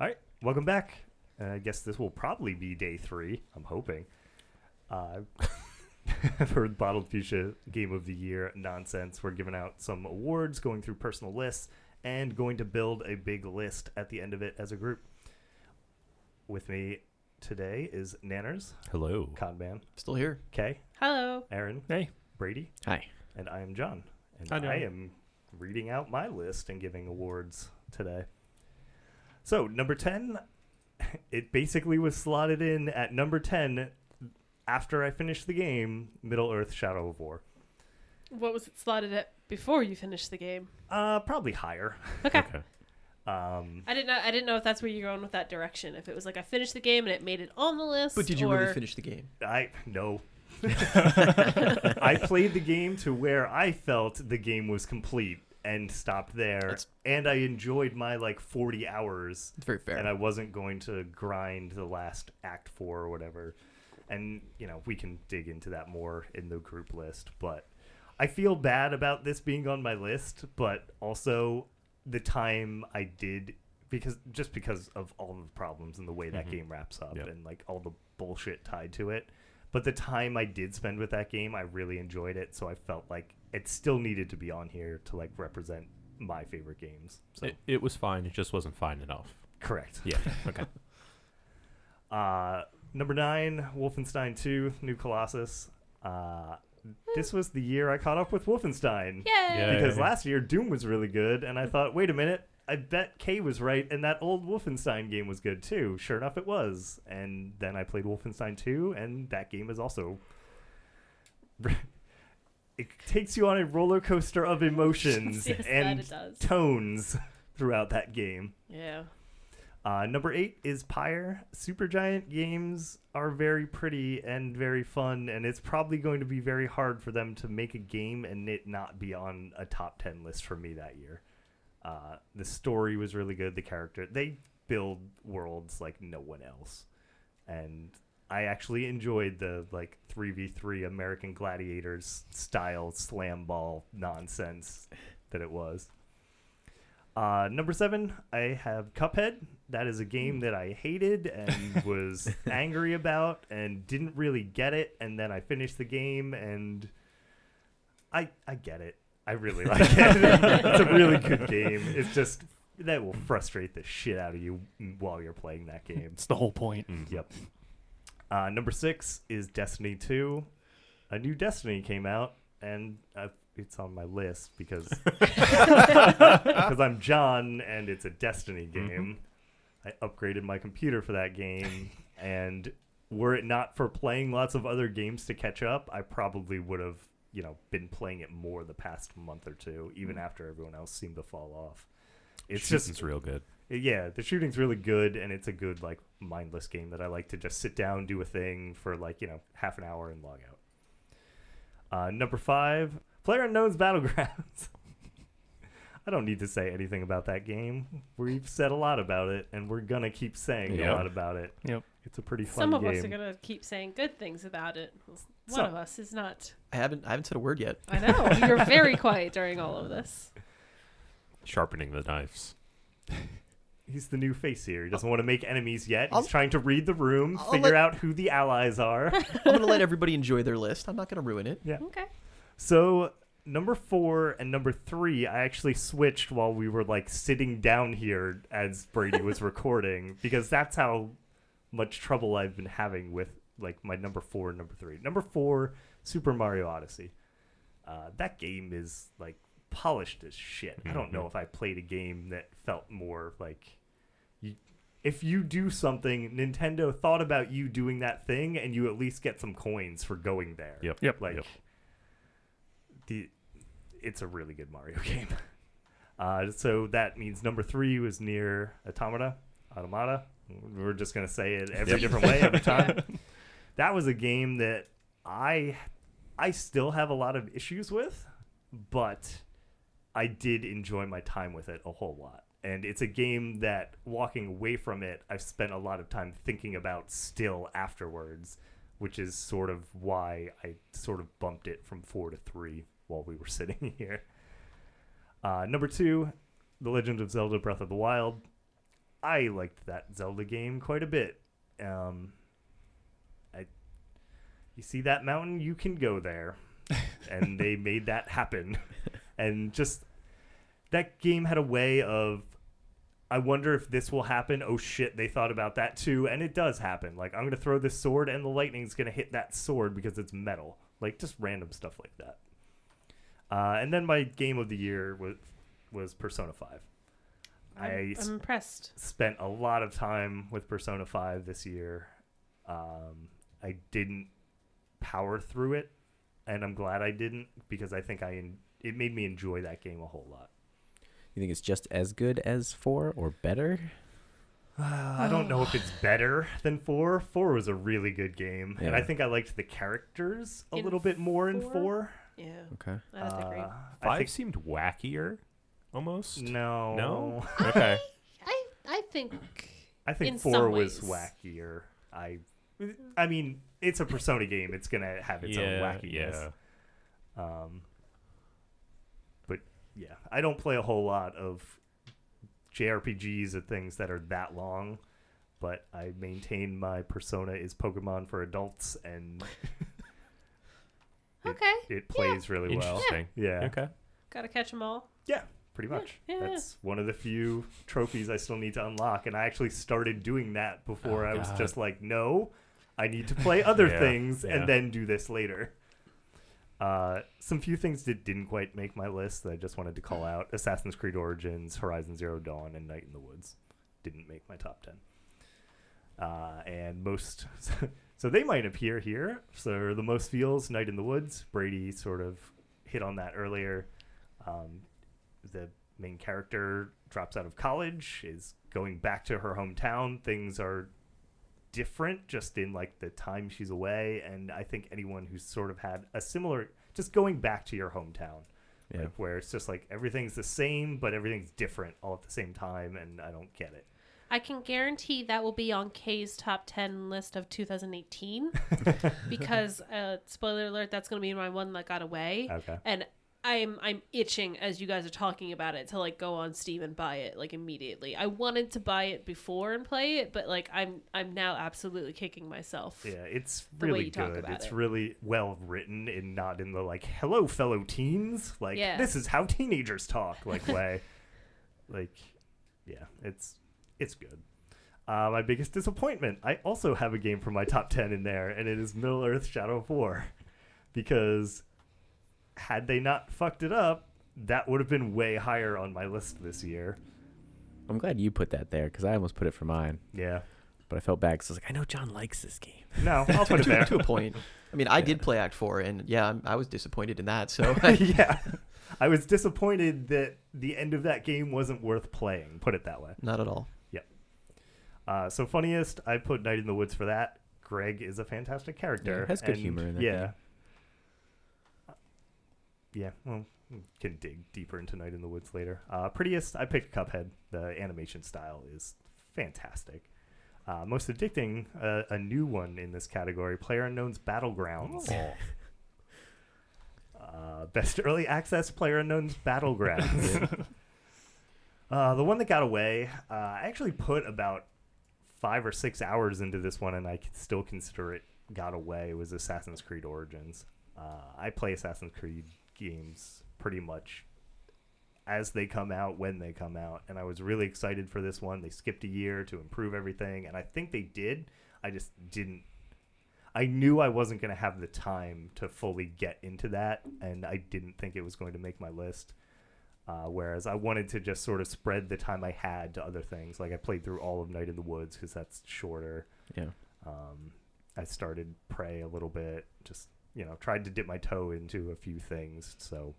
All right, welcome back. Uh, I guess this will probably be day three. I'm hoping. Uh, for Bottled Fuchsia Game of the Year nonsense, we're giving out some awards, going through personal lists, and going to build a big list at the end of it as a group. With me today is Nanners, Hello. Conban, Still here. Kay, Hello. Aaron, Hey. Brady, Hi. and I am John. And Hi, John. I am reading out my list and giving awards today. So, number 10, it basically was slotted in at number 10 after I finished the game Middle Earth Shadow of War. What was it slotted at before you finished the game? Uh, probably higher. Okay. Okay. Um, I didn't know. I didn't know if that's where you're going with that direction. If it was like I finished the game and it made it on the list. But did you or... really finish the game? I no. I played the game to where I felt the game was complete and stopped there. And I enjoyed my like 40 hours It's very fair. and I wasn't going to grind the last act 4 or whatever. And you know, we can dig into that more in the group list, but I feel bad about this being on my list, but also the time I did because just because of all the problems and the way that Mhm. game wraps up Yep. and like all the bullshit tied to it. But the time I did spend with that game, I really enjoyed it, so I felt like it still needed to be on here to like represent my favorite games. So It, it was fine. It just wasn't fine enough. correct. Yeah. Okay. Uh, number nine, Wolfenstein 2, New Colossus. Uh, this was the year I caught up with Wolfenstein. Yay! Yeah. Because last year Doom was really good, and I thought, wait a minute, I bet Kay was right, and that old Wolfenstein game was good too. Sure enough, it was. And then I played Wolfenstein 2, and that game is also. It takes you on a roller coaster of emotions Yes, and tones throughout that game. Yeah. Uh, number eight is Pyre. Supergiant games are very pretty and very fun, and it's probably going to be very hard for them to make a game and it not be on a top 10 list for me that year. Uh, the story was really good. The character, they build worlds like no one else. And I actually enjoyed the like 3v3 American Gladiators style slam ball nonsense that it was. Uh, number seven, I have Cuphead. That is a game that I hated and was angry about and didn't really get it. And then I finished the game and I I get it. I really like it. it's a really good game. It's just that will frustrate the shit out of you while you're playing that game. It's the whole point. Mm. Yep. Uh, number six is Destiny 2. A new Destiny came out, and uh, it's on my list because because I'm John, and it's a Destiny game. I upgraded my computer for that game, and were it not for playing lots of other games to catch up, I probably would have, you know, been playing it more the past month or two, even after everyone else seemed to fall off. It's just Shooting's real good. Yeah, the shooting's really good, and it's a good like mindless game that I like to just sit down, do a thing for like you know half an hour and log out. Uh, number five, Player Unknown's Battlegrounds. I don't need to say anything about that game. We've said a lot about it, and we're gonna keep saying Yep. a lot about it. Yep. It's a pretty fun Some of game. us are gonna keep saying good things about it. One So- of us is not. I haven't I haven't said a word yet. I know you're very quiet during all of this. Sharpening the knives. He's the new face here. He doesn't want to make enemies yet. He's I'll- trying to read the room, I'll figure let- out who the allies are. I'm gonna let everybody enjoy their list. I'm not gonna ruin it. Yeah. Okay. So number four and number three, I actually switched while we were like sitting down here as Brady was recording because that's how much trouble I've been having with like my number four and number three. Number four, Super Mario Odyssey. Uh, that game is like polished as shit. I don't know Mhm. if I played a game that felt more like you. If you do something, Nintendo thought about you doing that thing, and you at least get some coins for going there. Yep. Yep. Like Yep. the it's a really good Mario game. Uh, so that means number three was Nier Automata. Automata. We're just gonna say it every Yep. different way every time. that was a game that I I still have a lot of issues with, but I did enjoy my time with it a whole lot. And it's a game that walking away from it, I've spent a lot of time thinking about still afterwards, which is sort of why I sort of bumped it from four to three while we were sitting here. Uh, number two, The Legend of Zelda Breath of the Wild. I liked that Zelda game quite a bit. Um, I, you see that mountain, you can go there, and they made that happen. And just that game had a way of, I wonder if this will happen. Oh shit, they thought about that too, and it does happen. Like I'm gonna throw this sword, and the lightning's gonna hit that sword because it's metal. Like just random stuff like that. Uh, and then my game of the year was was Persona Five. I'm, I I'm impressed. spent a lot of time with Persona 5 this year. Um, I didn't power through it, and I'm glad I didn't because I think I en- it made me enjoy that game a whole lot. You think it's just as good as four or better? I don't know if it's better than 4. 4 was a really good game, and I think I liked the characters a In little bit more in four? Yeah, Okay. I have agree. Uh, I Five think seemed wackier, almost. no. No? Okay. I I think I think In four some was wackier. I, I mean, it's a Persona game. It's gonna have its own wackiness. yeah. Um, but yeah, I don't play a whole lot of JRPGs or things that are that long. But I maintain my persona is Pokemon for adults, and okay. it plays really well. Interesting. Yeah, Okay. Gotta catch them all. Yeah, pretty much. yeah, yeah. That's one of the few trophies I still need to unlock, and I actually started doing that before Oh, I was God. just like, no, I need to play other Yeah, things yeah. and then do this later. Uh, some few things that didn't quite make my list that I just wanted to call out: Assassin's Creed Origins, Horizon Zero Dawn, and Night in the Woods didn't make my top ten. Uh, and most, so they might appear here. So the most feels Night in the Woods. Brady sort of hit on that earlier. Um, the main character drops out of college, is going back to her hometown. Things are different just in like the time she's away and I think anyone who's sort of had a similar just going back to your hometown Yeah. like where it's just like everything's the same but everything's different all at the same time and I don't get it. I can guarantee that will be on Kay's top 10 list of 2018 because uh, spoiler alert that's going to be my one that got away Okay. and I'm I'm itching as you guys are talking about it to like go on Steam and buy it like immediately. I wanted to buy it before and play it, but like I'm I'm now absolutely kicking myself. Yeah, it's really good. It's it. really well written and not in the like hello fellow teens like Yeah. this is how teenagers talk like way. like yeah, it's it's good. Uh, my biggest disappointment. I also have a game for my top 10 in there and it is Middle Earth Shadow of War because had they not fucked it up, that would have been way higher on my list this year. I'm glad you put that there because I almost put it for mine, Yeah. but I felt bad because I was like, I know John likes this game. No, I'll put it there. to a point. I mean, I did play Act Four, and yeah, I'm, was disappointed in that. So yeah. I was disappointed that the end of that game wasn't worth playing, put it that way. not at all. Uh, so funniest, I put Night in the Woods for that. Greg is a fantastic character. Yeah, has good and humor in that Yeah. game. Yeah, well, we can dig deeper into Night in the Woods later. Uh, prettiest, I picked Cuphead. The animation style is fantastic. Uh, most addicting, uh, a new one in this category, Player Unknown's Battlegrounds. Oh. Uh, best early access player unknown's battlegrounds. uh, the one that got away, uh, I actually put about five or six hours into this one, and I still consider it got away. Was Assassin's Creed Origins. Uh, I play Assassin's Creed games pretty much as they come out when they come out, and I was really excited for this one. They skipped a year to improve everything, and I think they did. I just didn't I knew I wasn't going to have the time to fully get into that, and I didn't think it was going to make my list. Uh, whereas I wanted to just sort of spread the time I had to other things. Like I played through all of Night in the Woods because that's shorter. Yeah. Um, I started Prey a little bit. Just you know, tried to dip my toe into a few things so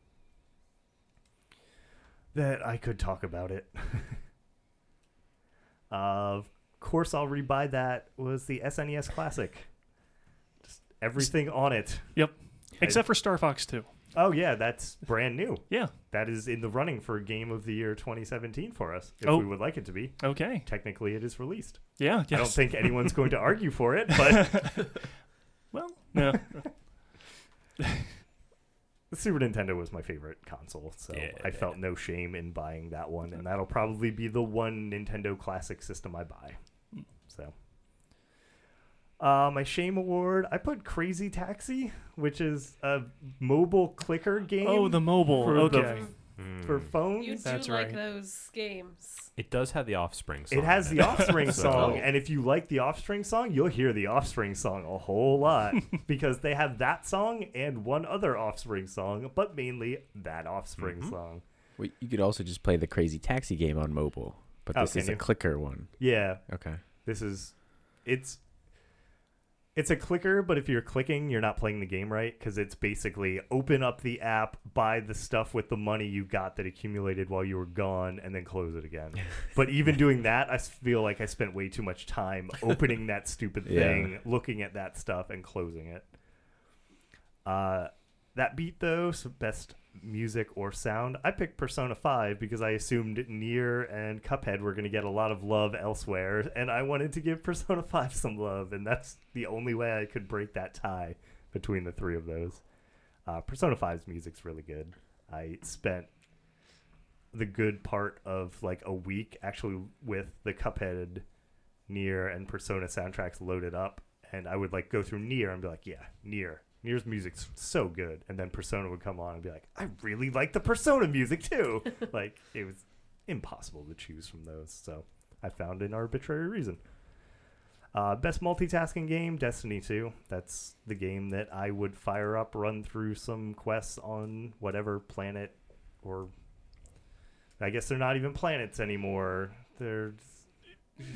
that I could talk about it. of course, I'll rebuy that. Was the SNES Classic? Just everything on it. Yep. Except for Star Fox 2. Oh yeah, that's brand new. Yeah. That is in the running for Game of the Year 2017 for us. If Oh. we would like it to be, Okay. technically it is released. Yeah. Yes. I don't think anyone's going to argue for it, but Well, no. The Super Nintendo was my favorite console, so Yeah. I felt no shame in buying that one, and that'll probably be the one Nintendo Classic system I buy. So, uh, my shame award, I put Crazy Taxi, which is a mobile clicker game. Oh, the mobile. for the- okay. for Mm. phones. You do That's like right. those games. It does have the Offspring song. It has in the Offspring So- song, and if you like the Offspring song, you'll hear the Offspring song a whole lot because they have that song and one other Offspring song, but mainly that Offspring Mhm. song. Well, you could also just play the Crazy Taxi game on mobile, but Oh, this can is a you? clicker one. Yeah, Okay. this is it's it's a clicker, but if you're clicking, you're not playing the game right because it's basically open up the app, buy the stuff with the money you got that accumulated while you were gone, and then close it again. but even doing that, I feel like I spent way too much time opening that stupid Yeah. thing, looking at that stuff, and closing it. Uh, that beat though, so best music or sound, I picked Persona 5 because I assumed Nier and Cuphead were going to get a lot of love elsewhere, and I wanted to give Persona 5 some love, and that's the only way I could break that tie between the three of those. Uh, Persona 5's music's really good. I spent the good part of like a week actually with the Cuphead, Nier, and Persona soundtracks loaded up, and I would like go through Nier and be like, yeah, Nier. Nier's music's so good, and then Persona would come on and be like, I really like the Persona music too. like it was impossible to choose from those, so I found an arbitrary reason. Uh, best multitasking game, Destiny 2. That's the game that I would fire up, run through some quests on whatever planet, or I guess they're not even planets anymore. They're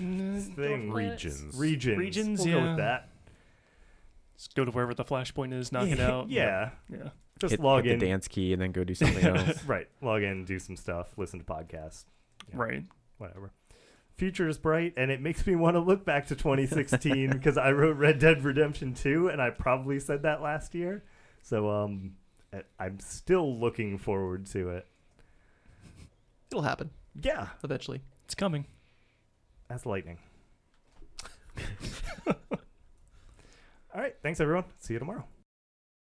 Mm, thing Regions. regions. Regions, we'll go with that. Just go to wherever the flashpoint is, knock it out. Yeah, Yeah. just hit, log hit in. the dance key and then go do something else. Right, log in, do some stuff, listen to podcasts. Yeah. Right. whatever. Future is bright, and it makes me want to look back to 2016 because I wrote Red Dead Redemption 2, and I probably said that last year. So um, I- I'm still looking forward to it. It'll happen Yeah, eventually. It's coming. that's lightning. All right, thanks everyone. See you tomorrow.